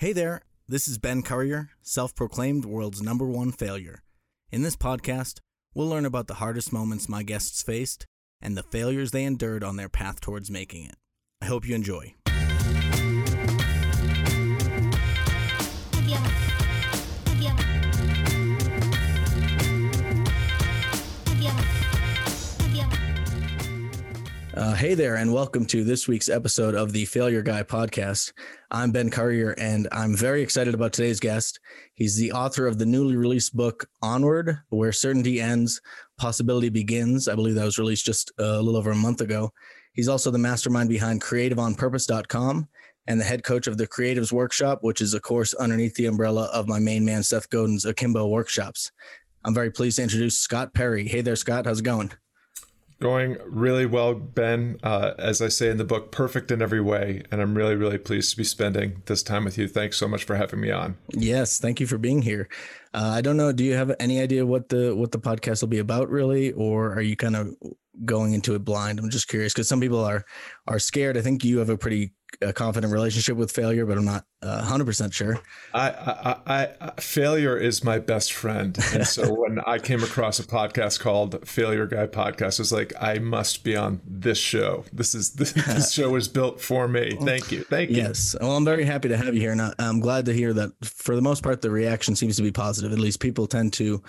Hey there, this is Ben Currier, self proclaimed world's number one failure. In this podcast, we'll learn about the hardest moments my guests faced and the failures they endured on their path towards making it. I hope you enjoy. Uh, hey there, and welcome to this week's episode of the Failure Guy podcast. I'm Ben Currier, and I'm very excited about today's guest. He's the author of the newly released book Onward, Where Certainty Ends, Possibility Begins. I believe that was released just a little over a month ago. He's also the mastermind behind CreativeOnPurpose.com and the head coach of the Creatives Workshop, which is a course underneath the umbrella of my main man, Seth Godin's Akimbo Workshops. I'm very pleased to introduce Scott Perry. Hey there, Scott. How's it going? Going really well, Ben. Uh, as I say in the book, perfect in every way. And I'm really, really pleased to be spending this time with you. Thanks so much for having me on. Yes, thank you for being here. Uh, I don't know. Do you have any idea what the what the podcast will be about, really, or are you kind of going into it blind? I'm just curious because some people are are scared. I think you have a pretty uh, confident relationship with failure, but I'm not uh, 100% sure. I, I, I, I, failure is my best friend, and so when I came across a podcast called Failure Guy Podcast, I was like, I must be on this show. This is this, this show is built for me. Thank you, thank you. Yes, well, I'm very happy to have you here, and I'm glad to hear that. For the most part, the reaction seems to be positive. At least people tend to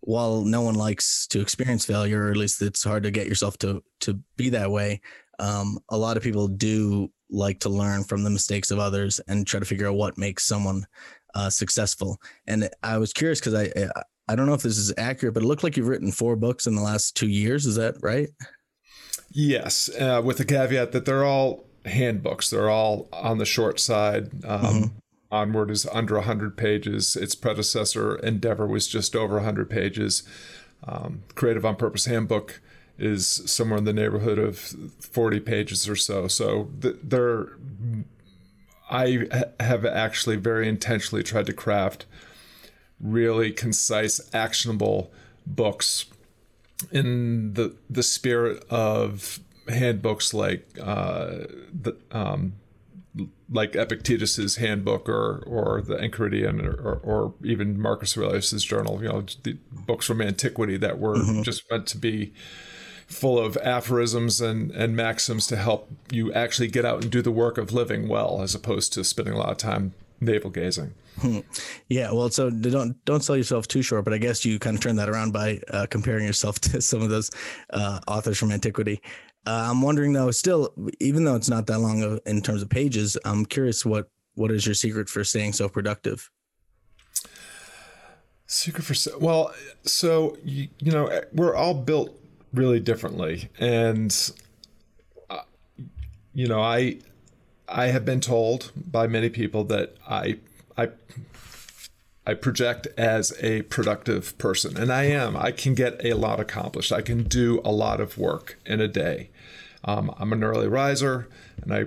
while no one likes to experience failure, or at least it's hard to get yourself to to be that way, um, a lot of people do like to learn from the mistakes of others and try to figure out what makes someone uh, successful. And I was curious because I I don't know if this is accurate, but it looked like you've written four books in the last two years. Is that right? Yes, uh, with the caveat that they're all handbooks. They're all on the short side. Um, mm-hmm. Onward is under 100 pages. Its predecessor, Endeavor, was just over 100 pages. Um, Creative on Purpose Handbook is somewhere in the neighborhood of 40 pages or so. So th- there, I have actually very intentionally tried to craft really concise, actionable books in the the spirit of handbooks like uh, the um, like Epictetus's handbook or or the Enchiridion or, or, or, even Marcus Aurelius's journal, you know, the books from antiquity that were mm-hmm. just meant to be full of aphorisms and, and maxims to help you actually get out and do the work of living well as opposed to spending a lot of time navel gazing. Hmm. Yeah, well, so don't don't sell yourself too short, but I guess you kind of turn that around by uh, comparing yourself to some of those uh, authors from antiquity. Uh, I'm wondering though, still, even though it's not that long in terms of pages, I'm curious what what is your secret for staying so productive? Secret for well, so you, you know we're all built really differently, and uh, you know I I have been told by many people that I I I project as a productive person, and I am. I can get a lot accomplished. I can do a lot of work in a day. Um, I'm an early riser, and I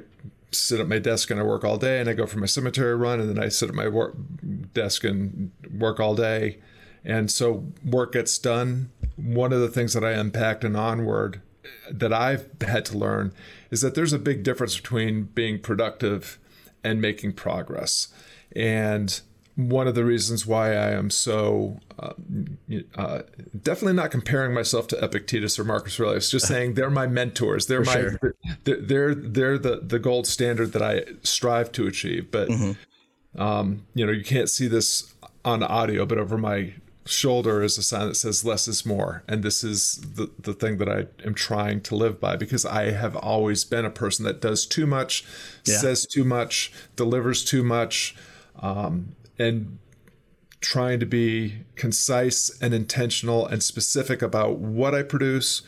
sit at my desk and I work all day, and I go for my cemetery run, and then I sit at my work desk and work all day, and so work gets done. One of the things that I unpacked and onward that I've had to learn is that there's a big difference between being productive and making progress, and one of the reasons why I am so uh, uh, definitely not comparing myself to Epictetus or Marcus Aurelius, just saying they're my mentors. They're my sure. they're, they're they're the the gold standard that I strive to achieve. But mm-hmm. um, you know, you can't see this on audio, but over my shoulder is a sign that says less is more and this is the, the thing that i am trying to live by because i have always been a person that does too much yeah. says too much delivers too much um, and trying to be concise and intentional and specific about what I produce,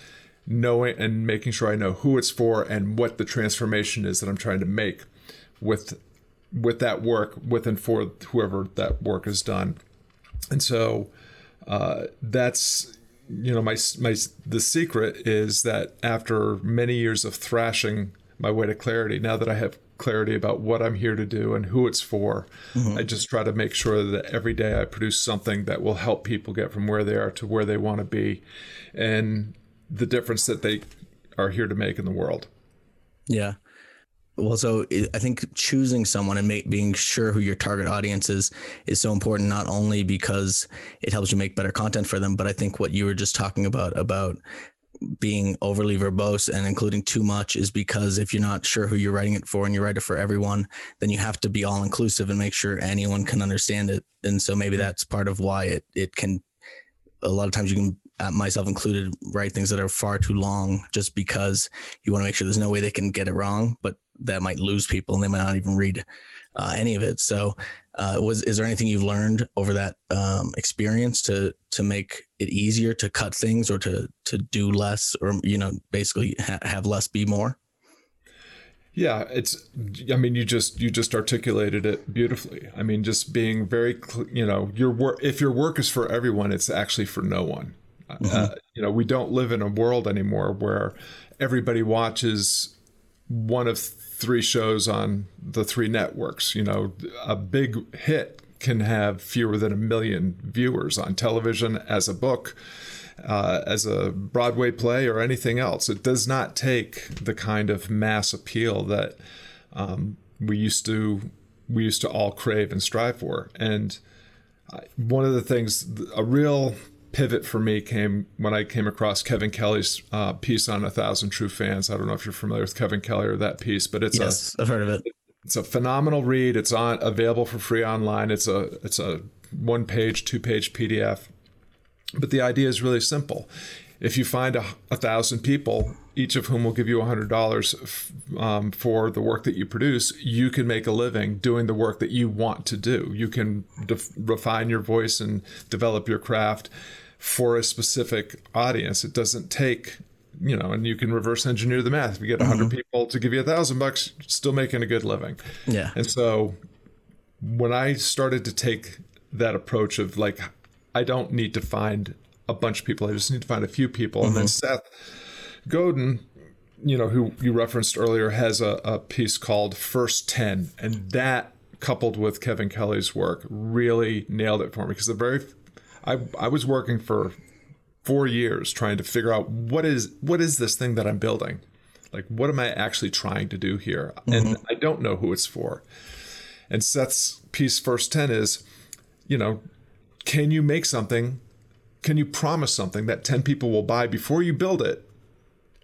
knowing and making sure I know who it's for and what the transformation is that I'm trying to make with with that work with and for whoever that work is done. And so uh, that's you know my my the secret is that after many years of thrashing my way to clarity, now that I have clarity about what I'm here to do and who it's for. Mm-hmm. I just try to make sure that every day I produce something that will help people get from where they are to where they want to be and the difference that they are here to make in the world. Yeah. Well, so I think choosing someone and make, being sure who your target audience is is so important. Not only because it helps you make better content for them, but I think what you were just talking about about being overly verbose and including too much is because if you're not sure who you're writing it for and you write it for everyone, then you have to be all inclusive and make sure anyone can understand it. And so maybe that's part of why it it can. A lot of times you can uh, myself included, write things that are far too long just because you want to make sure there's no way they can get it wrong, but that might lose people and they might not even read uh, any of it. So, uh, was is there anything you've learned over that um, experience to to make it easier to cut things or to to do less or you know basically ha- have less be more? Yeah, it's. I mean, you just you just articulated it beautifully. I mean, just being very, you know, your work. If your work is for everyone, it's actually for no one. Mm-hmm. Uh, you know, we don't live in a world anymore where everybody watches one of three shows on the three networks. You know, a big hit can have fewer than a million viewers on television as a book. Uh, as a Broadway play or anything else. It does not take the kind of mass appeal that um, we used to we used to all crave and strive for. And one of the things, a real pivot for me came when I came across Kevin Kelly's uh, piece on A Thousand True Fans. I don't know if you're familiar with Kevin Kelly or that piece, but it's yes, a, I've heard of it. It's a phenomenal read. It's on available for free online. It's a it's a one page, two page PDF. But the idea is really simple. If you find a, a thousand people, each of whom will give you a hundred dollars um, for the work that you produce, you can make a living doing the work that you want to do. You can def- refine your voice and develop your craft for a specific audience. It doesn't take, you know, and you can reverse engineer the math. If you get 100 mm-hmm. people to give you a thousand bucks, still making a good living. Yeah. And so when I started to take that approach of like, I don't need to find a bunch of people, I just need to find a few people. Mm-hmm. And then mm-hmm. Seth Godin, you know, who you referenced earlier, has a, a piece called First 10. And that coupled with Kevin Kelly's work really nailed it for me because the very I I was working for four years trying to figure out what is what is this thing that I'm building, like what am I actually trying to do here, mm-hmm. and I don't know who it's for. And Seth's piece first ten is, you know, can you make something? Can you promise something that ten people will buy before you build it,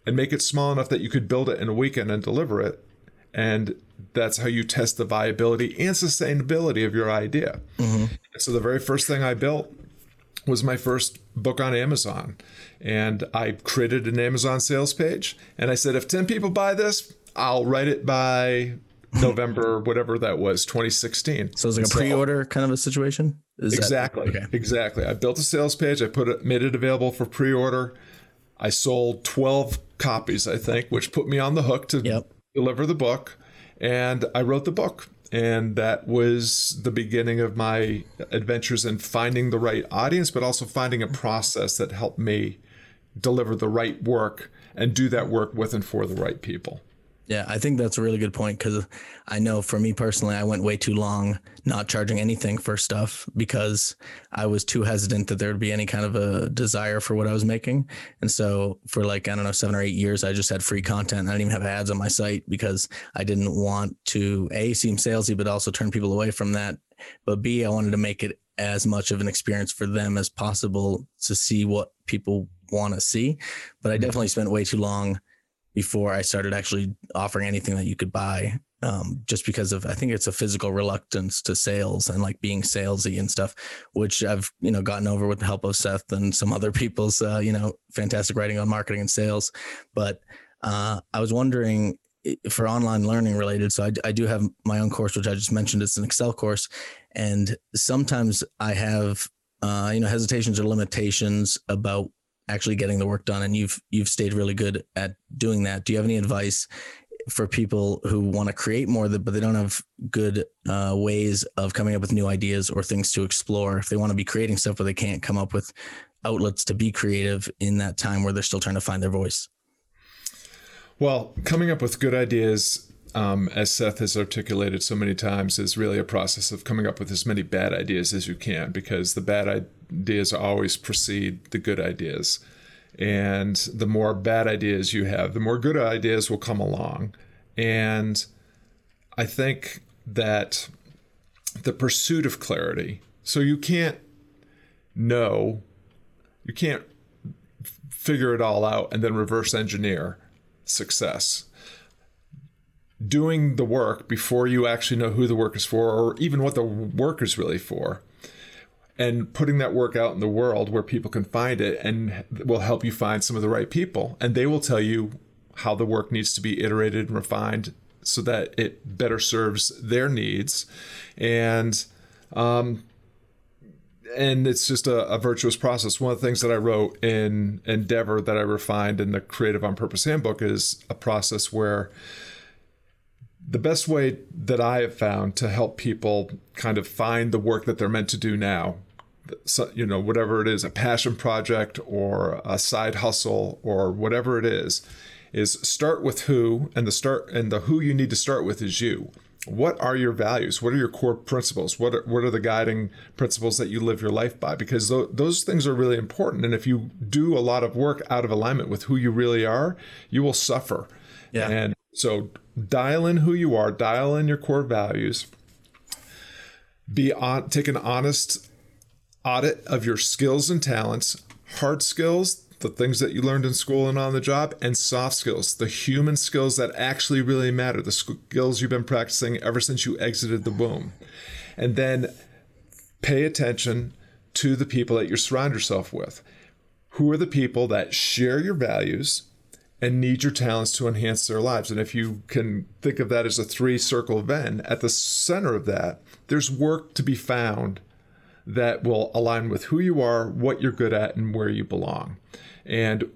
and make it small enough that you could build it in a weekend and deliver it, and that's how you test the viability and sustainability of your idea. Mm-hmm. So the very first thing I built was my first book on Amazon. And I created an Amazon sales page. And I said, if 10 people buy this, I'll write it by November, whatever that was, 2016. So it's like a so, pre-order kind of a situation. Is exactly, that, okay. exactly. I built a sales page. I put it, made it available for pre-order. I sold 12 copies, I think, which put me on the hook to yep. deliver the book. And I wrote the book and that was the beginning of my adventures in finding the right audience but also finding a process that helped me deliver the right work and do that work with and for the right people yeah, I think that's a really good point because I know for me personally, I went way too long not charging anything for stuff because I was too hesitant that there would be any kind of a desire for what I was making. And so for like, I don't know, seven or eight years, I just had free content. I didn't even have ads on my site because I didn't want to A, seem salesy, but also turn people away from that. But B, I wanted to make it as much of an experience for them as possible to see what people want to see. But I mm-hmm. definitely spent way too long before I started actually offering anything that you could buy. Um, just because of I think it's a physical reluctance to sales and like being salesy and stuff, which I've you know gotten over with the help of Seth and some other people's uh, you know fantastic writing on marketing and sales. But uh, I was wondering for online learning related. So I, I do have my own course, which I just mentioned. It's an Excel course, and sometimes I have uh, you know hesitations or limitations about actually getting the work done and you've you've stayed really good at doing that. Do you have any advice for people who want to create more but they don't have good uh, ways of coming up with new ideas or things to explore? If they want to be creating stuff but they can't come up with outlets to be creative in that time where they're still trying to find their voice. Well coming up with good ideas um, as Seth has articulated so many times, is really a process of coming up with as many bad ideas as you can because the bad ideas always precede the good ideas. And the more bad ideas you have, the more good ideas will come along. And I think that the pursuit of clarity, so you can't know, you can't figure it all out and then reverse engineer success. Doing the work before you actually know who the work is for or even what the work is really for. And putting that work out in the world where people can find it and will help you find some of the right people. And they will tell you how the work needs to be iterated and refined so that it better serves their needs. And um, and it's just a, a, virtuous process. One of the things that i wrote in endeavor that i refined in the creative on purpose handbook is a process where the best way that i have found to help people kind of find the work that they're meant to do now so, you know, whatever it is, a passion project or a side hustle or whatever it is, is start with who and the start and the who you need to start with is you. What are your values? What are your core principles? What are, what are the guiding principles that you live your life by? Because th- those things are really important. And if you do a lot of work out of alignment with who you really are, you will suffer. Yeah. And so dial in who you are, dial in your core values, be on, take an honest audit of your skills and talents, hard skills, the things that you learned in school and on the job, and soft skills, the human skills that actually really matter, the skills you've been practicing ever since you exited the womb. And then pay attention to the people that you surround yourself with. Who are the people that share your values and need your talents to enhance their lives? And if you can think of that as a three circle Venn, at the center of that, there's work to be found that will align with who you are, what you're good at, and where you belong. And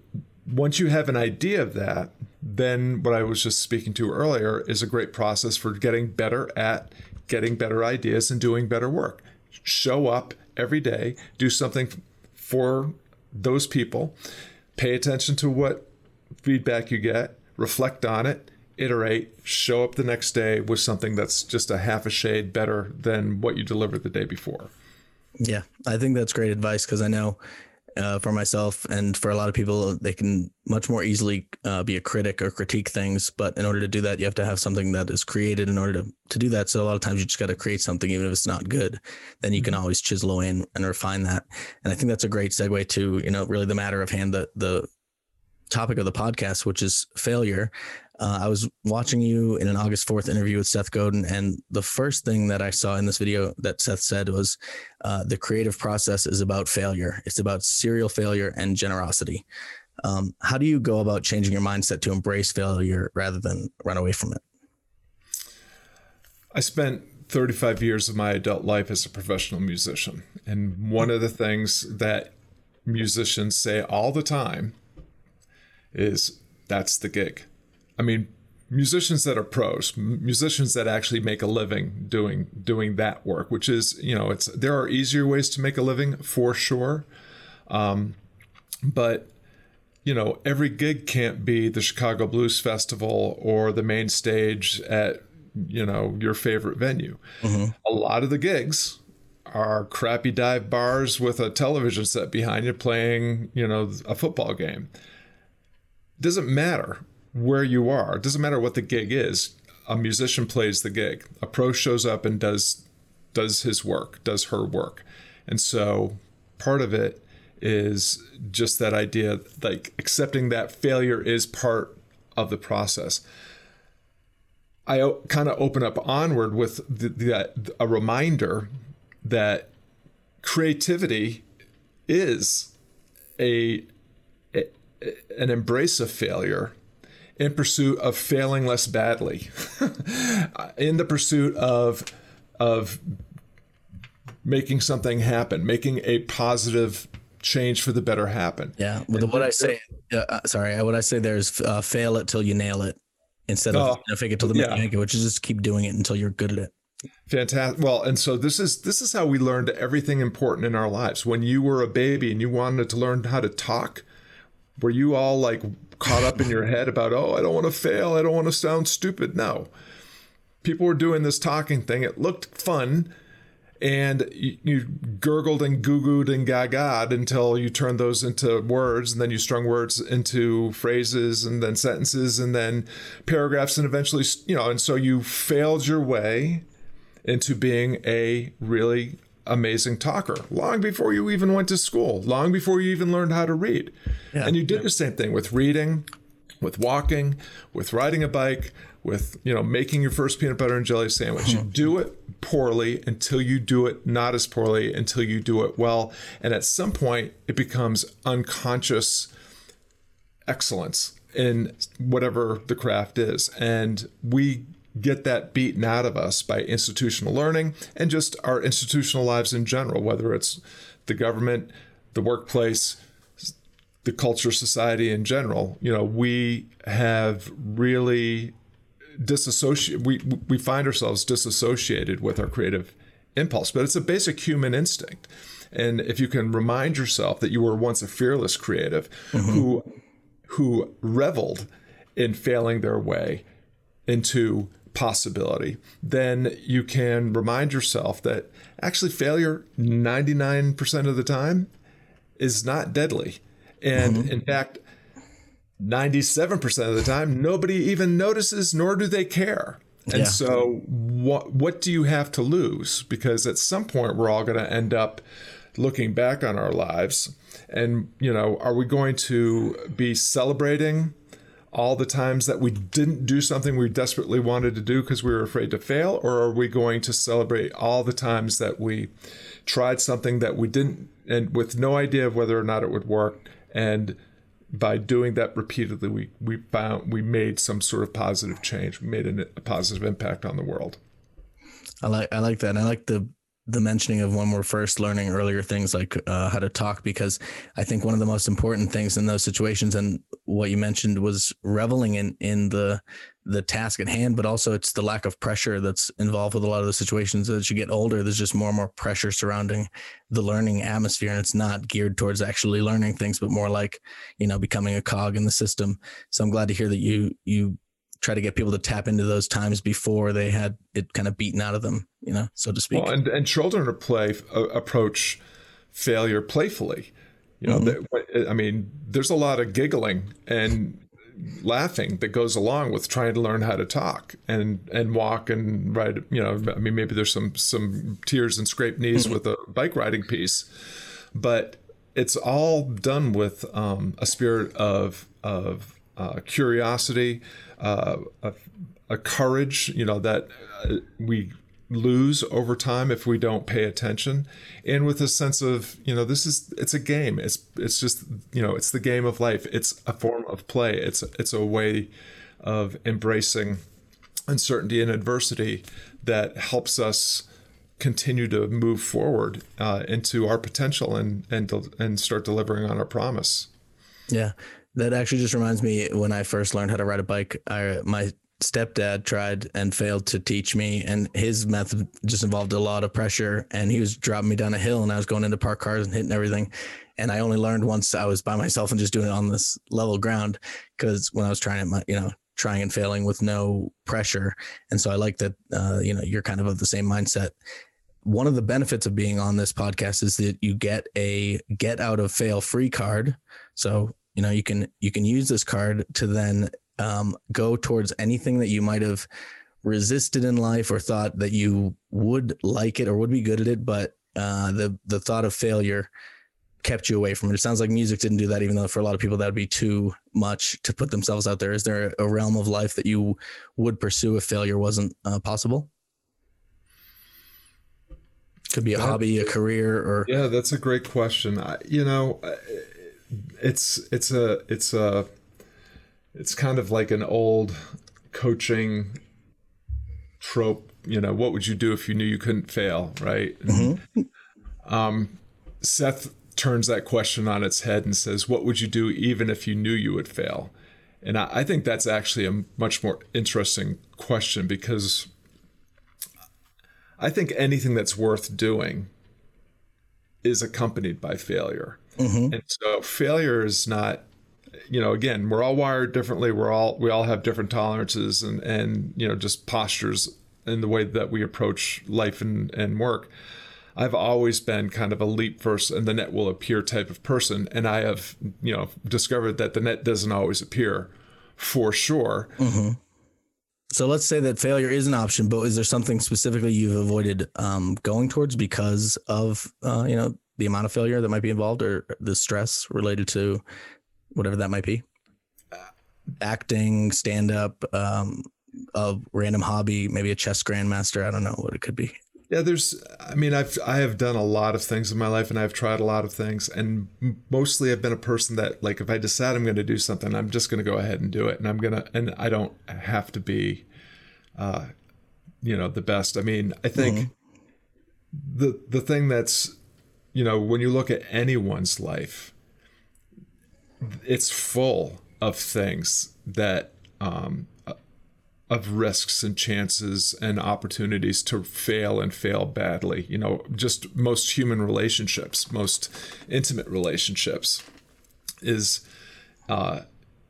once you have an idea of that, then what I was just speaking to earlier is a great process for getting better at getting better ideas and doing better work. Show up every day, do something for those people, pay attention to what feedback you get, reflect on it, iterate, show up the next day with something that's just a half a shade better than what you delivered the day before. Yeah, I think that's great advice because I know uh, for myself and for a lot of people, they can much more easily uh, be a critic or critique things. But in order to do that, you have to have something that is created in order to, to do that. So a lot of times you just got to create something, even if it's not good. Then you can mm-hmm. always chisel away and, and refine that. And I think that's a great segue to you know really the matter of hand, the the topic of the podcast, which is failure. Uh, I was watching you in an August 4th interview with Seth Godin, and the first thing that I saw in this video that Seth said was uh, the creative process is about failure. It's about serial failure and generosity. Um, how do you go about changing your mindset to embrace failure rather than run away from it? I spent 35 years of my adult life as a professional musician. And one of the things that musicians say all the time is that's the gig. I mean, musicians that are pros, musicians that actually make a living doing doing that work, which is you know it's there are easier ways to make a living for sure, um, but you know every gig can't be the Chicago Blues Festival or the main stage at you know your favorite venue. Mm-hmm. A lot of the gigs are crappy dive bars with a television set behind you playing you know a football game. Doesn't matter where you are. It doesn't matter what the gig is. A musician plays the gig. A pro shows up and does does his work, does her work. And so part of it is just that idea like accepting that failure is part of the process. I kind of open up onward with the, the, a reminder that creativity is a an embrace of failure in pursuit of failing less badly, in the pursuit of of making something happen, making a positive change for the better happen. Yeah, well, what I say, uh, sorry, what I say there is uh, fail it till you nail it, instead of know, fake it till the yeah. make it, which is just keep doing it until you're good at it. Fantastic. Well, and so this is this is how we learned everything important in our lives. When you were a baby and you wanted to learn how to talk, were you all like caught up in your head about, oh, I don't want to fail. I don't want to sound stupid. No. People were doing this talking thing. It looked fun. and you, gurgled and goo and gaga'd until you turned those into words, and then you strung words into phrases, and then sentences, and then paragraphs, and eventually, you know, and so you failed your way into being a really amazing talker long before you even went to school, long before you even learned how to read. Yeah, and you did yeah. the same thing with reading, with walking, with riding a bike, with you know making your first peanut butter and jelly sandwich. You do it poorly until you do it not as poorly until you do it well, and at some point it becomes unconscious excellence in whatever the craft is. And we get that beaten out of us by institutional learning and just our institutional lives in general, whether it's the government, the workplace, the culture, society in general. You know, we have really disassociate we we find ourselves disassociated with our creative impulse but it's a basic human instinct and if you can remind yourself that you were once a fearless creative mm-hmm. who who reveled in failing their way into possibility then you can remind yourself that actually failure 99% of the time is not deadly and mm-hmm. in fact 97% of the time, nobody even notices, nor do they care. And yeah. so, what what do you have to lose? Because at some point, we're all going to end up looking back on our lives, and you know, are we going to be celebrating all the times that we didn't do something we desperately wanted to do because we were afraid to fail, or are we going to celebrate all the times that we tried something that we didn't, and with no idea of whether or not it would work, and by doing that repeatedly, we, we found we made some sort of positive change. Made a, a positive impact on the world. I like I like that. I like the the mentioning of when we're first learning earlier things like uh, how to talk because I think one of the most important things in those situations and what you mentioned was reveling in in the the task at hand, but also it's the lack of pressure that's involved with a lot of the situations. As you get older, there's just more and more pressure surrounding the learning atmosphere, and it's not geared towards actually learning things, but more like you know becoming a cog in the system. So I'm glad to hear that you you try to get people to tap into those times before they had it kind of beaten out of them, you know, so to speak. Well, and and children to play uh, approach failure playfully. You know, mm-hmm. I mean, there's a lot of giggling and laughing that goes along with trying to learn how to talk and and walk and ride you know i mean maybe there's some some tears and scraped knees mm-hmm. with a bike riding piece but it's all done with um, a spirit of of uh, curiosity uh, a, a, courage you know that uh, we lose over time if we don't pay attention and with a sense of you know this is it's a game. It's it's just you know it's the game of life. It's a form of play. It's it's a way of embracing uncertainty and adversity that helps us continue to move forward uh, into our potential and and and start delivering on our promise. Yeah that actually just reminds me when I first learned how to ride a bike, I, my stepdad tried and failed to teach me and his method just involved a lot of pressure and he was dropping me down a hill and I was going into park cars and hitting everything. And I only learned once I was by myself and just doing it on this level ground because when I was trying it my you know trying and failing with no pressure. And so I like that uh, you know you're kind of of the same mindset. One of the benefits of being on this podcast is that you get a get out of fail free card. So you know you can you can use this card to then um, go towards anything that you might have resisted in life or thought that you would like it or would be good at it, but uh, the the thought of failure kept you away from it. It sounds like music didn't do that, even though for a lot of people that would be too much to put themselves out there. Is there a realm of life that you would pursue if failure wasn't uh, possible? Could be a that, hobby, a career, or yeah, that's a great question. I, you know, it's it's a it's a it's kind of like an old coaching trope you know what would you do if you knew you couldn't fail right? Mm-hmm. um, seth turns that question on its head and says what would you do even if you knew you would fail? And I, I think that's actually a much more interesting question because i think anything that's worth doing is accompanied by failure mm-hmm. and so failure is not you know, again, we're all wired differently. We're all we all have different tolerances and and you know just postures in the way that we approach life and and work. I've always been kind of a leap first and the net will appear type of person. And I have, you know, discovered that the net doesn't always appear for sure. Mm-hmm. So let's say that failure is an option, but is there something specifically you've avoided um, going towards because of, uh, you know, the amount of failure that might be involved or the stress related to whatever that might be? Acting, stand up, um, a random hobby, maybe a chess grandmaster. I don't know what it could be. Yeah, there's. I mean, I've I have done a lot of things in my life, and I've tried a lot of things, and mostly I've been a person that like if I decide I'm going to do something, I'm just going to go ahead and do it, and I'm gonna and I don't have to be, uh, you know, the best. I mean, I think mm-hmm. the the thing that's, you know, when you look at anyone's life, it's full of things that um, of risks and chances and opportunities to fail and fail badly. You know, just most human relationships, most intimate relationships, is uh,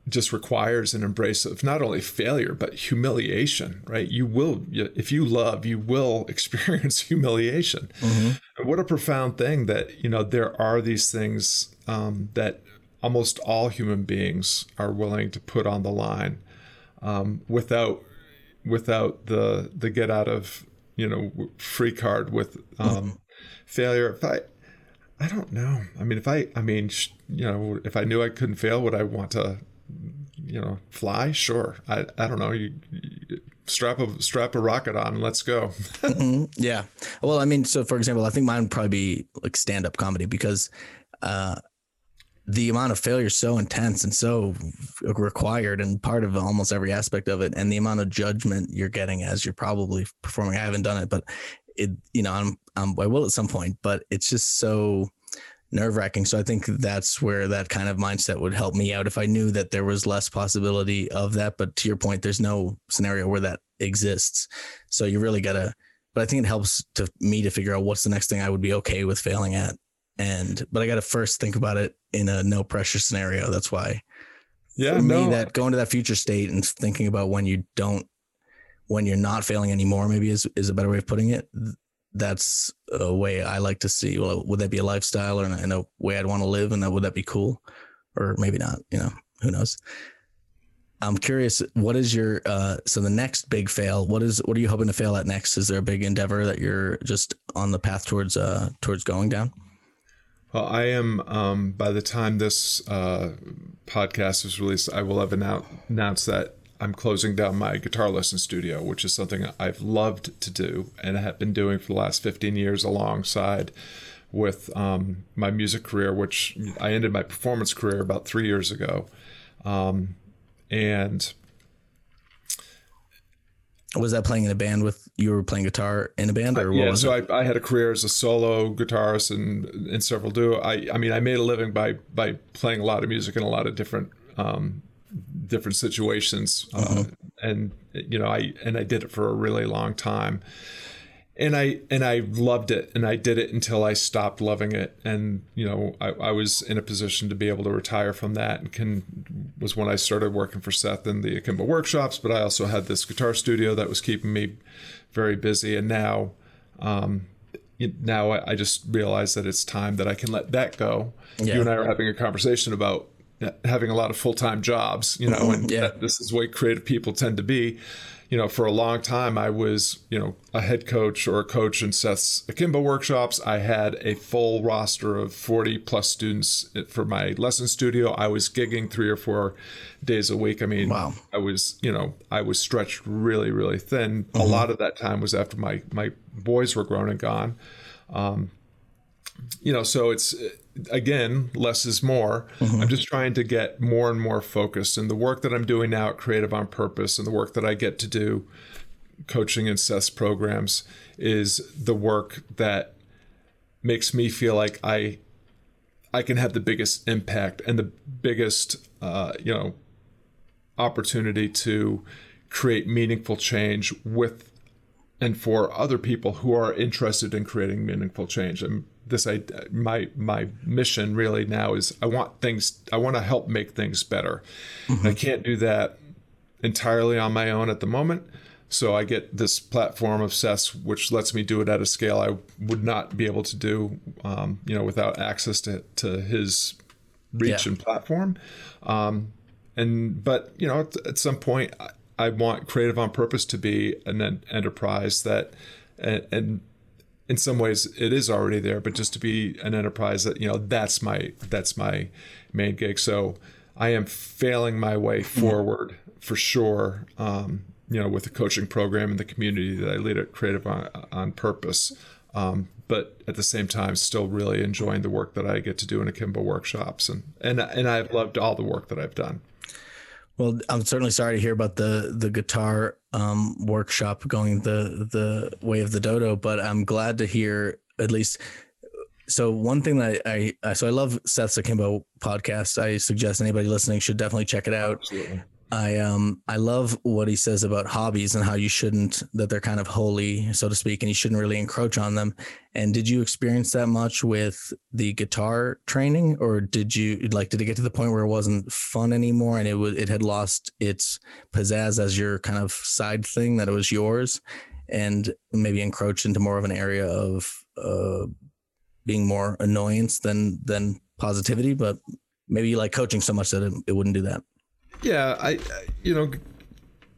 just requires an embrace of not only failure but humiliation. Right? You will, if you love, you will experience humiliation. Mm-hmm. What a profound thing that you know there are these things um, that almost all human beings are willing to put on the line um, without without the the get out of you know free card with um, failure. If I I don't know. I mean, if I I mean you know if I knew I couldn't fail, would I want to you know fly? Sure. I I don't know. You, you strap a strap a rocket on and let's go. mm-hmm. Yeah. Well, I mean, so for example, I think mine would probably be like stand up comedy because. Uh, the amount of failure is so intense and so required and part of almost every aspect of it and the amount of judgment you're getting as you're probably performing i haven't done it but it you know i'm, I'm i will at some point but it's just so nerve wracking so i think that's where that kind of mindset would help me out if i knew that there was less possibility of that but to your point there's no scenario where that exists so you really gotta but i think it helps to me to figure out what's the next thing i would be okay with failing at and but I got to first think about it in a no pressure scenario. That's why. Yeah, for no. me, that going to that future state and thinking about when you don't, when you're not failing anymore, maybe is is a better way of putting it. That's a way I like to see. Well, would that be a lifestyle or in a way I'd want to live, and would that be cool, or maybe not? You know, who knows. I'm curious, what is your uh so the next big fail, what is what are you hoping to fail at next? Is there a big endeavor that you're just on the path towards uh towards going down? Well, I am. Um, by the time this uh, podcast is released, I will have annou- announced that I'm closing down my guitar lesson studio, which is something I've loved to do and have been doing for the last 15 years alongside with um, my music career, which I ended my performance career about three years ago. Um, and was that playing in a band with you were playing guitar in a band or yeah so I, I, had a career as a solo guitarist and in several duo I, I mean i made a living by by playing a lot of music in a lot of different um, different situations uh, mm-hmm. and you know i and i did it for a really long time and I and I loved it, and I did it until I stopped loving it, and you know I, I was in a position to be able to retire from that, and can was when I started working for Seth in the Akimbo workshops, but I also had this guitar studio that was keeping me very busy, and now um, now I just realized that it's time that I can let that go. Yeah. You and I are having a conversation about having a lot of full time jobs, you know, mm-hmm. and yeah. this is what creative people tend to be you know, for a long time, I was, you know, a head coach or a coach in Seth's Akimbo workshops. I had a full roster of 40 plus students for my lesson studio. I was gigging three or four days a week. I mean, wow. I was, you know, I was stretched really, really thin. Mm-hmm. A lot of that time was after my, my boys were grown and gone. Um, you know, so it's again, less is more. Mm-hmm. I'm just trying to get more and more focused. And the work that I'm doing now at Creative on Purpose and the work that I get to do coaching and Seth's programs is the work that makes me feel like I I can have the biggest impact and the biggest uh, you know opportunity to create meaningful change with and for other people who are interested in creating meaningful change. And this I my my mission really now is I want things I want to help make things better. Mm-hmm. I can't do that entirely on my own at the moment. So I get this platform of Seth's, which lets me do it at a scale I would not be able to do, um, you know, without access to, to his reach yeah. and platform. Um, and but you know, at, at some point, I, I, want Creative on Purpose to be an enterprise that, and, and in some ways it is already there, but just to be an enterprise that you know that's my that's my main gig. So I am failing my way forward for sure. Um, you know, with the coaching program and the community that I lead at Creative on, on Purpose. Um, but at the same time, still really enjoying the work that I get to do in Akimbo workshops, and and and I've loved all the work that I've done. Well, I'm certainly sorry to hear about the the guitar um, workshop going the the way of the dodo, but I'm glad to hear at least. So one thing that I, I so I love Seth's Akimbo podcast. I suggest anybody listening should definitely check it out. Absolutely. I um I love what he says about hobbies and how you shouldn't that they're kind of holy, so to speak, and you shouldn't really encroach on them. And did you experience that much with the guitar training, or did you like did it get to the point where it wasn't fun anymore and it was it had lost its pizzazz as your kind of side thing that it was yours, and maybe encroach into more of an area of uh being more annoyance than than positivity, but maybe you like coaching so much that it, it wouldn't do that. Yeah, I, you know,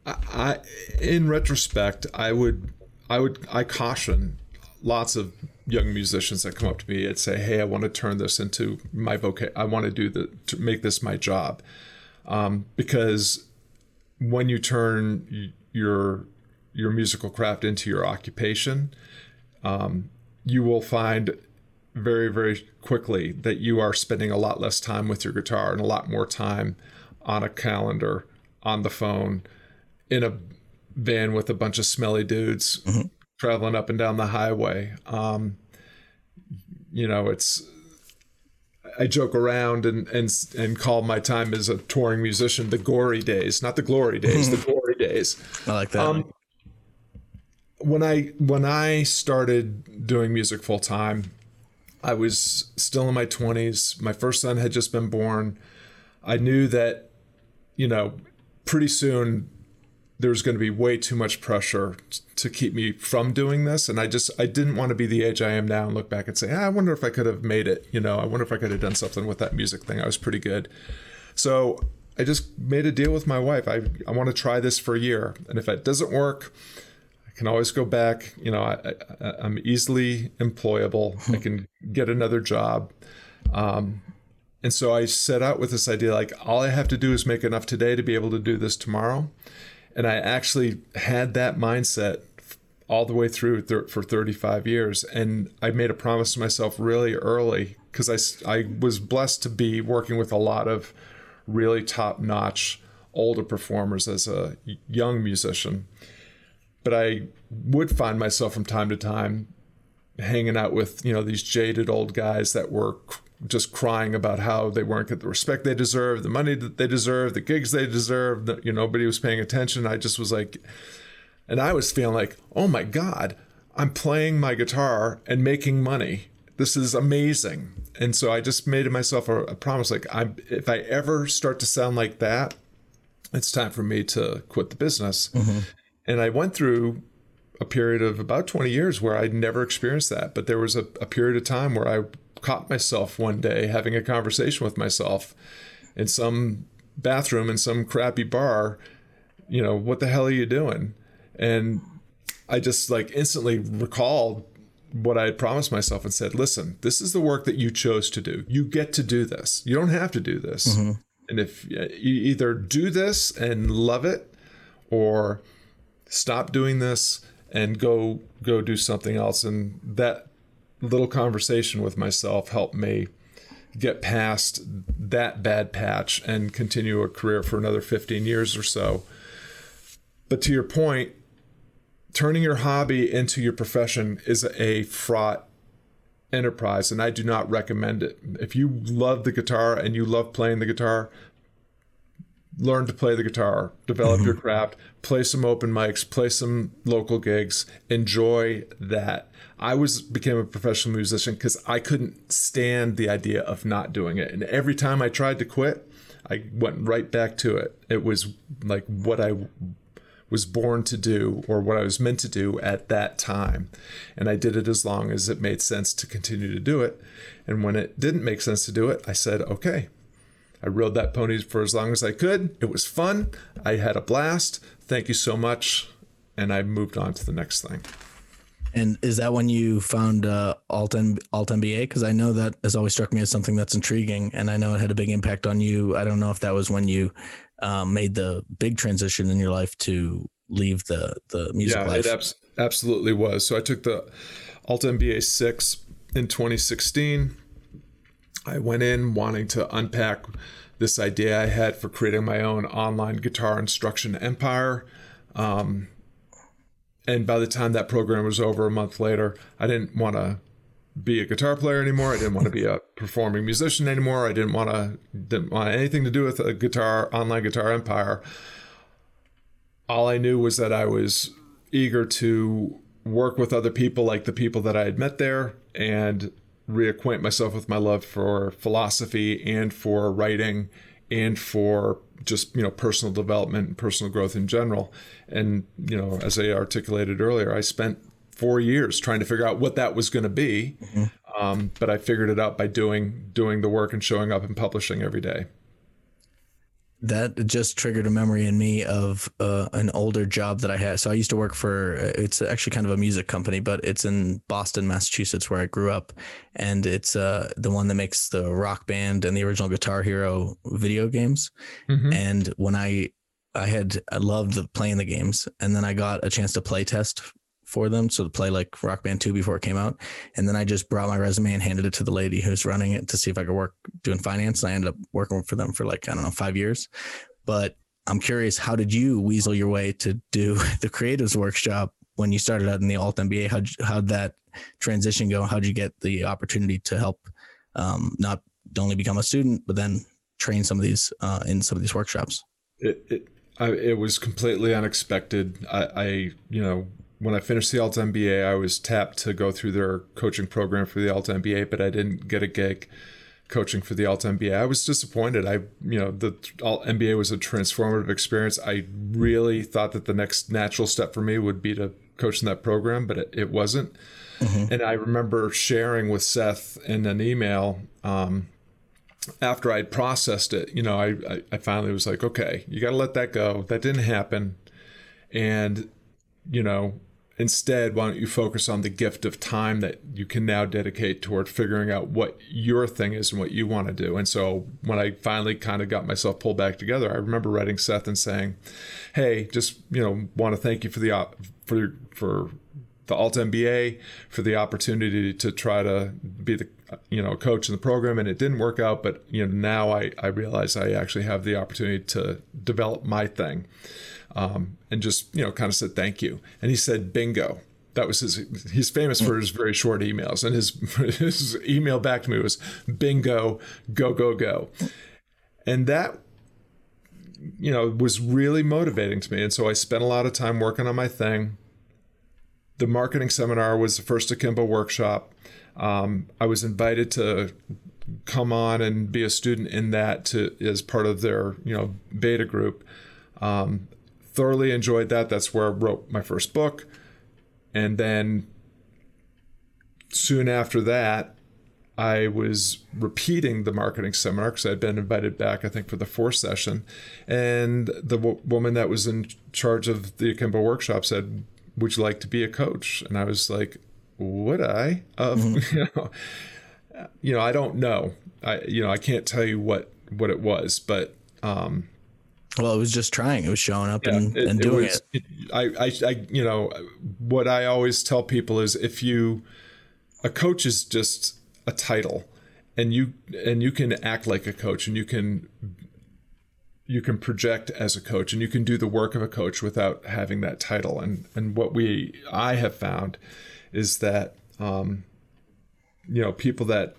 I, I, in retrospect, I would, I would, I caution lots of young musicians that come up to me and say, "Hey, I want to turn this into my vocation. I want to do the to make this my job," um, because when you turn your your musical craft into your occupation, um, you will find very very quickly that you are spending a lot less time with your guitar and a lot more time on a calendar, on the phone, in a van with a bunch of smelly dudes mm-hmm. traveling up and down the highway. Um, you know, it's I joke around and and and call my time as a touring musician the gory days, not the glory days, the gory days. I like that. Um, when I when I started doing music full time, I was still in my twenties. My first son had just been born. I knew that you know, pretty soon there's going to be way too much pressure to keep me from doing this. And i just i didn't want to be the age i am now and look back and say ah, i wonder if i could have made it you know? I wonder if i could have done something with that music thing. I was pretty good. So i just made a deal with my wife. I, I want to try this for a year. And if it doesn't work i can always go back. You know I, I, am easily employable. I can get another job. Um, and so I set out with this idea like, all I have to do is make enough today to be able to do this tomorrow. And I actually had that mindset all the way through th- for 35 years. And I made a promise to myself really early because I, I was blessed to be working with a lot of really top notch older performers as a young musician. But I would find myself from time to time hanging out with, you know, these jaded old guys that were just crying about how they weren't getting the respect they deserve, the money that they deserve, the gigs they deserve. That, you know, nobody was paying attention. I just was like, and I was feeling like, oh my God, I'm playing my guitar and making money. This is amazing. And so I just made myself a, a promise like, I'm, if I ever start to sound like that, it's time for me to quit the business. Mm-hmm. And I went through a period of about 20 years where I'd never experienced that. But there was a, a period of time where I caught myself one day having a conversation with myself in some bathroom in some crappy bar, you know, what the hell are you doing? And I just like instantly recalled what I had promised myself and said, listen, this is the work that you chose to do. You get to do this. You don't have to do this. Mm-hmm. And if you either do this and love it or stop doing this and go go do something else and that little conversation with myself helped me get past that bad patch and continue a career for another 15 years or so. But to your point, turning your hobby into your profession is a fraught enterprise, and I do not recommend it. If you love the guitar and you love playing the guitar, learn to play the guitar, develop mm-hmm. your craft, play some open mics, play some local gigs, enjoy that. I was became a professional musician because I couldn't stand the idea of not doing it. And every time I tried to quit, I went right back to it. It was like what I was born to do or what I was meant to do at that time. And I did it as long as it made sense to continue to do it. And when it didn't make sense to do it, I said, okay. I rode that pony for as long as I could. It was fun. I had a blast. Thank you so much. And I moved on to the next thing. And is that when you found uh, Alt, M- Alt MBA? Because I know that has always struck me as something that's intriguing, and I know it had a big impact on you. I don't know if that was when you um, made the big transition in your life to leave the the music yeah, life. it abs- absolutely was. So I took the Alt MBA six in 2016. I went in wanting to unpack this idea I had for creating my own online guitar instruction empire. Um, and by the time that program was over a month later, I didn't want to be a guitar player anymore. I didn't want to be a performing musician anymore. I didn't want to didn't want anything to do with a guitar online guitar empire. All I knew was that I was eager to work with other people like the people that I had met there and reacquaint myself with my love for philosophy and for writing and for just you know personal development and personal growth in general and you know as i articulated earlier i spent four years trying to figure out what that was going to be mm-hmm. um, but i figured it out by doing doing the work and showing up and publishing every day that just triggered a memory in me of uh, an older job that I had. So I used to work for it's actually kind of a music company, but it's in Boston, Massachusetts, where I grew up, and it's uh, the one that makes the Rock Band and the original Guitar Hero video games. Mm-hmm. And when I I had I loved playing the games, and then I got a chance to play test for them. So to play like Rock Band 2 before it came out. And then I just brought my resume and handed it to the lady who's running it to see if I could work doing finance. And I ended up working for them for like, I don't know, five years. But I'm curious, how did you weasel your way to do the creatives workshop when you started out in the alt MBA? How'd, how'd that transition go? How'd you get the opportunity to help um, not only become a student, but then train some of these uh, in some of these workshops? It, it, I, it was completely unexpected. I, I, you know, when I finished the Alt MBA, I was tapped to go through their coaching program for the Alt MBA, but I didn't get a gig coaching for the Alt MBA. I was disappointed. I, you know, the Alt MBA was a transformative experience. I really thought that the next natural step for me would be to coach in that program, but it, it wasn't. Mm-hmm. And I remember sharing with Seth in an email um, after I'd processed it. You know, I, I finally was like, okay, you got to let that go. That didn't happen. And, you know, instead, why don't you focus on the gift of time that you can now dedicate toward figuring out what your thing is and what you want to do? And so when I finally kind of got myself pulled back together, I remember writing Seth and saying, "Hey, just you know, want to thank you for the for for the Alt MBA for the opportunity to try to be the you know coach in the program and it didn't work out but you know now I, I realize I actually have the opportunity to develop my thing um, and just you know kind of said thank you. And he said bingo. That was his. He's famous for his very short emails, and his his email back to me was bingo, go go go, and that you know was really motivating to me. And so I spent a lot of time working on my thing. The marketing seminar was the first Akimbo workshop. Um, I was invited to come on and be a student in that to as part of their you know beta group. Um, thoroughly enjoyed that. That's where I wrote my first book. And then soon after that, I was repeating the marketing seminar because I'd been invited back, I think, for the fourth session. And the w- woman that was in charge of the Akimbo workshop said, Would you like to be a coach? And I was like, Would I? Mm-hmm. you, know, you know, I don't know. I, you know, I can't tell you what, what it was, but um, well, it was just trying. It was showing up yeah, and, it, and doing it, was, it. I, I, I, you know, what I always tell people is if you, a coach is just a title, and you and you can act like a coach, and you can, you can project as a coach, and you can do the work of a coach without having that title. And and what we I have found is that, um, you know, people that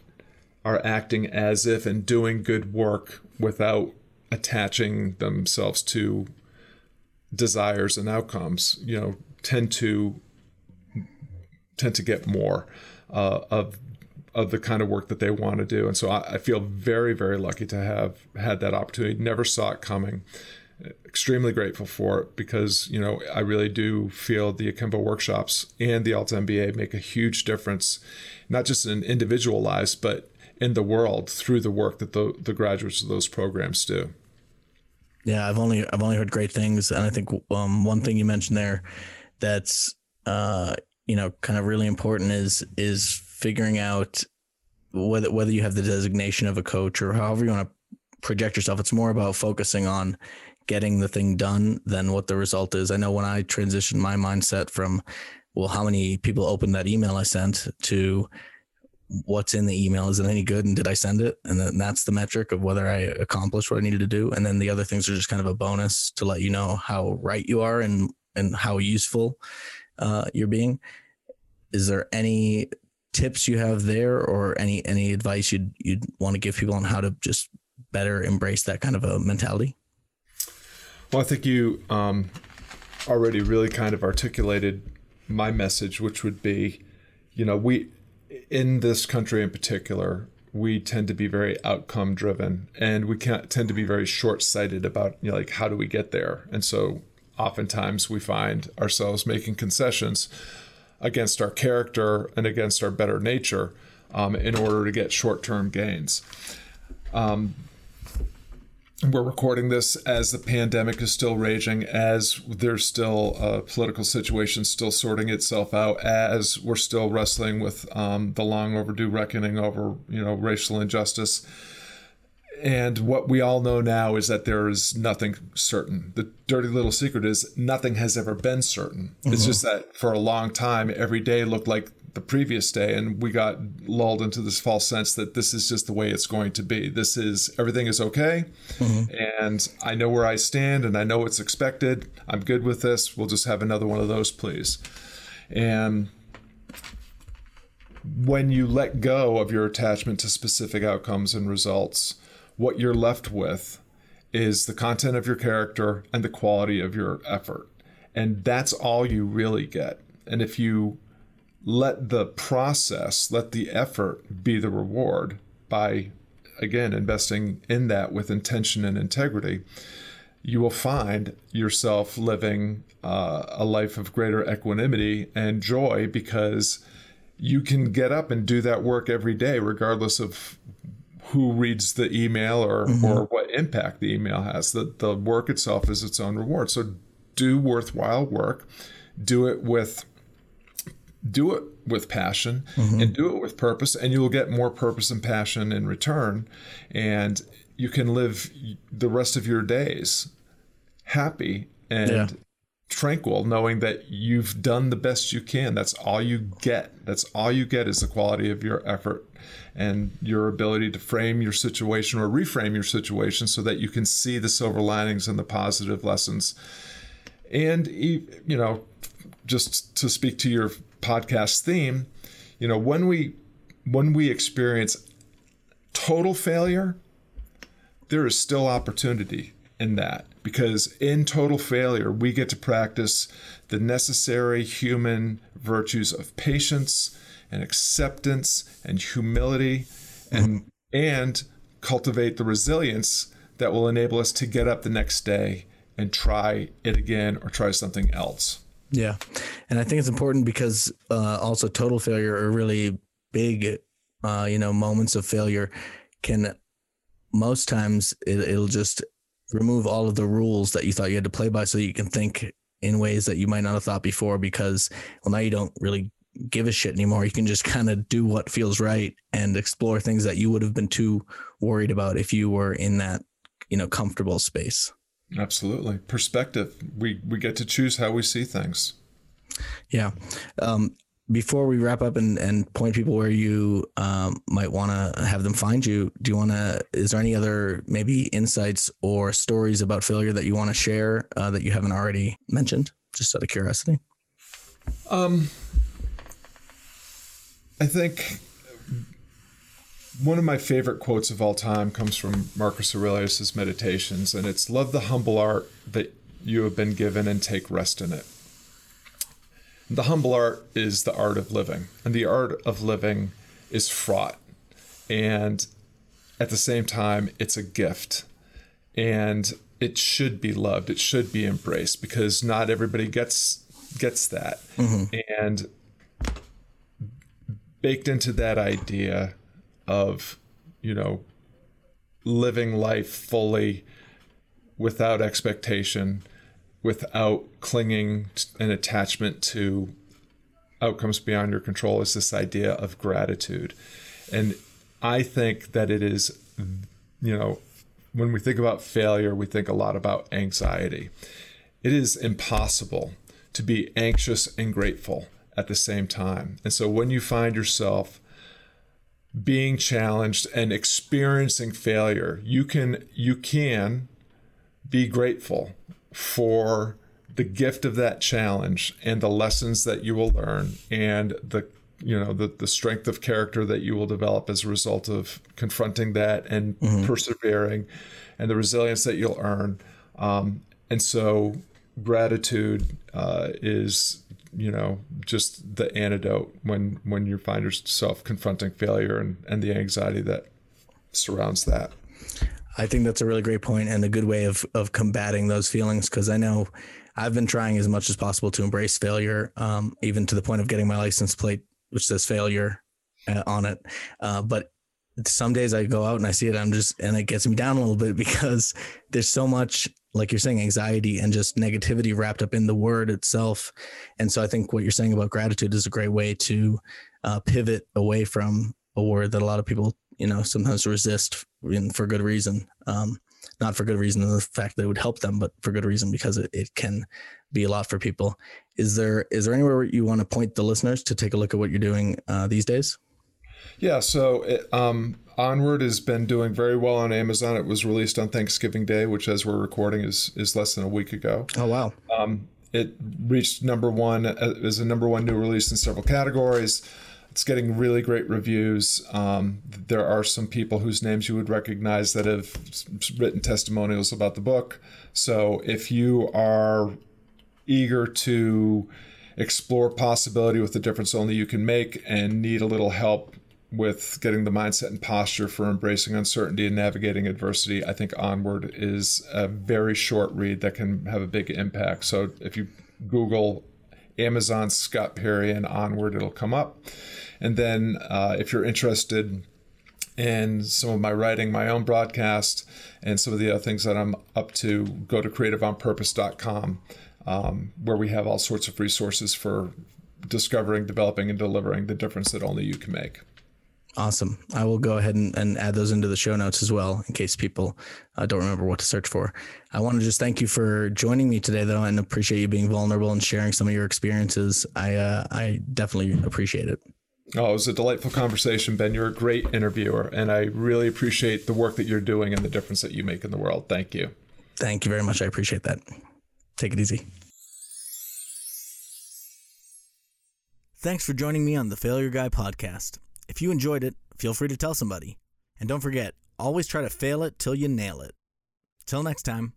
are acting as if and doing good work without attaching themselves to desires and outcomes, you know, tend to tend to get more uh, of of the kind of work that they want to do. And so I, I, feel very, very lucky to have had that opportunity. Never saw it coming. extremely grateful for it because you know I really do feel the Akimbo workshops and the Alt MBA make a huge difference, not just in individual lives but in the world through the work that the the graduates of those programs do. Yeah, I've only I've only heard great things, and I think um, one thing you mentioned there that's uh, you know kind of really important is is figuring out whether whether you have the designation of a coach or however you want to project yourself. It's more about focusing on getting the thing done than what the result is. I know when I transitioned my mindset from, well, how many people opened that email I sent to what's in the email is it any good and did i send it? And then that's the metric of whether i accomplished what i needed to do. And then the other things are just kind of a bonus to let you know how right you are and and how useful uh, you're being. Is there any tips you have there or any any advice you'd you'd want to give people on how to just better embrace that kind of a mentality? Well, I think you um, already really kind of articulated my message, which would be, you know, we in this country in particular, we tend to be very outcome driven, and we can tend to be very short sighted about, you know, like how do we get there, and so oftentimes we find ourselves making concessions against our character and against our better nature um, in order to get short term gains. Um, we're recording this as the pandemic is still raging, as there's still a political situation still sorting itself out, as we're still wrestling with um, the long overdue reckoning over you know racial injustice. And what we all know now is that there is nothing certain. The dirty little secret is nothing has ever been certain. Mm-hmm. It's just that for a long time, every day looked like the previous day and we got lulled into this false sense that this is just the way it's going to be. This is everything is okay mm-hmm. and i know where i stand and i know what's expected. I'm good with this. We'll just have another one of those please. And when you let go of your attachment to specific outcomes and results what you're left with is the content of your character and the quality of your effort. And that's all you really get. And if you let the process, let the effort be the reward by, again, investing in that with intention and integrity, you will find yourself living uh, a life of greater equanimity and joy because you can get up and do that work every day, regardless of who reads the email or, mm-hmm. or what impact the email has. The, the work itself is its own reward. So do worthwhile work, do it with do it with passion mm-hmm. and do it with purpose and you'll get more purpose and passion in return and you can live the rest of your days happy and yeah. tranquil knowing that you've done the best you can that's all you get that's all you get is the quality of your effort and your ability to frame your situation or reframe your situation so that you can see the silver linings and the positive lessons and you know just to speak to your podcast theme, you know, when we when we experience total failure, there is still opportunity in that because in total failure, we get to practice the necessary human virtues of patience and acceptance and humility and and cultivate the resilience that will enable us to get up the next day and try it again or try something else. Yeah. And I think it's important because uh, also total failure or really big, uh, you know, moments of failure can most times it, it'll just remove all of the rules that you thought you had to play by so you can think in ways that you might not have thought before because, well, now you don't really give a shit anymore. You can just kind of do what feels right and explore things that you would have been too worried about if you were in that, you know, comfortable space. Absolutely. Perspective. We we get to choose how we see things. Yeah. Um, before we wrap up and, and point people where you um, might want to have them find you, do you want to? Is there any other maybe insights or stories about failure that you want to share uh, that you haven't already mentioned? Just out of curiosity. Um, I think one of my favorite quotes of all time comes from Marcus Aurelius' Meditations, and it's Love the humble art that you have been given and take rest in it. The humble art is the art of living, and the art of living is fraught. And at the same time, it's a gift. and it should be loved. It should be embraced because not everybody gets gets that. Mm-hmm. And baked into that idea of, you know, living life fully without expectation, without clinging and attachment to outcomes beyond your control is this idea of gratitude. And I think that it is, you know, when we think about failure, we think a lot about anxiety. It is impossible to be anxious and grateful at the same time. And so when you find yourself being challenged and experiencing failure, you can you can be grateful for the gift of that challenge and the lessons that you will learn and the you know the the strength of character that you will develop as a result of confronting that and mm-hmm. persevering and the resilience that you'll earn um, and so gratitude uh, is you know just the antidote when when you find yourself confronting failure and and the anxiety that surrounds that i think that's a really great point and a good way of of combating those feelings because i know i've been trying as much as possible to embrace failure um, even to the point of getting my license plate which says failure uh, on it. Uh, but some days I go out and I see it, I'm just, and it gets me down a little bit because there's so much, like you're saying, anxiety and just negativity wrapped up in the word itself. And so I think what you're saying about gratitude is a great way to uh, pivot away from a word that a lot of people, you know, sometimes resist for good reason. Um, not for good reason, the fact that it would help them, but for good reason because it, it can be a lot for people. Is there is there anywhere you want to point the listeners to take a look at what you're doing uh, these days? Yeah, so it, um, Onward has been doing very well on Amazon. It was released on Thanksgiving Day, which, as we're recording, is is less than a week ago. Oh wow! Um, it reached number one as uh, a number one new release in several categories. It's getting really great reviews. Um, there are some people whose names you would recognize that have written testimonials about the book. So if you are eager to explore possibility with the difference only you can make and need a little help with getting the mindset and posture for embracing uncertainty and navigating adversity, I think Onward is a very short read that can have a big impact. So if you Google Amazon Scott Perry and Onward, it'll come up. And then uh, if you're interested in some of my writing, my own broadcast, and some of the other things that I'm up to, go to creativeonpurpose.com, um, where we have all sorts of resources for discovering, developing, and delivering the difference that only you can make. Awesome. I will go ahead and, and add those into the show notes as well in case people uh, don't remember what to search for. I want to just thank you for joining me today, though, and appreciate you being vulnerable and sharing some of your experiences. I uh, I definitely appreciate it. Oh, it was a delightful conversation, Ben. You're a great interviewer, and I really appreciate the work that you're doing and the difference that you make in the world. Thank you. Thank you very much. I appreciate that. Take it easy. Thanks for joining me on the Failure Guy podcast. If you enjoyed it, feel free to tell somebody. And don't forget, always try to fail it till you nail it. Till next time.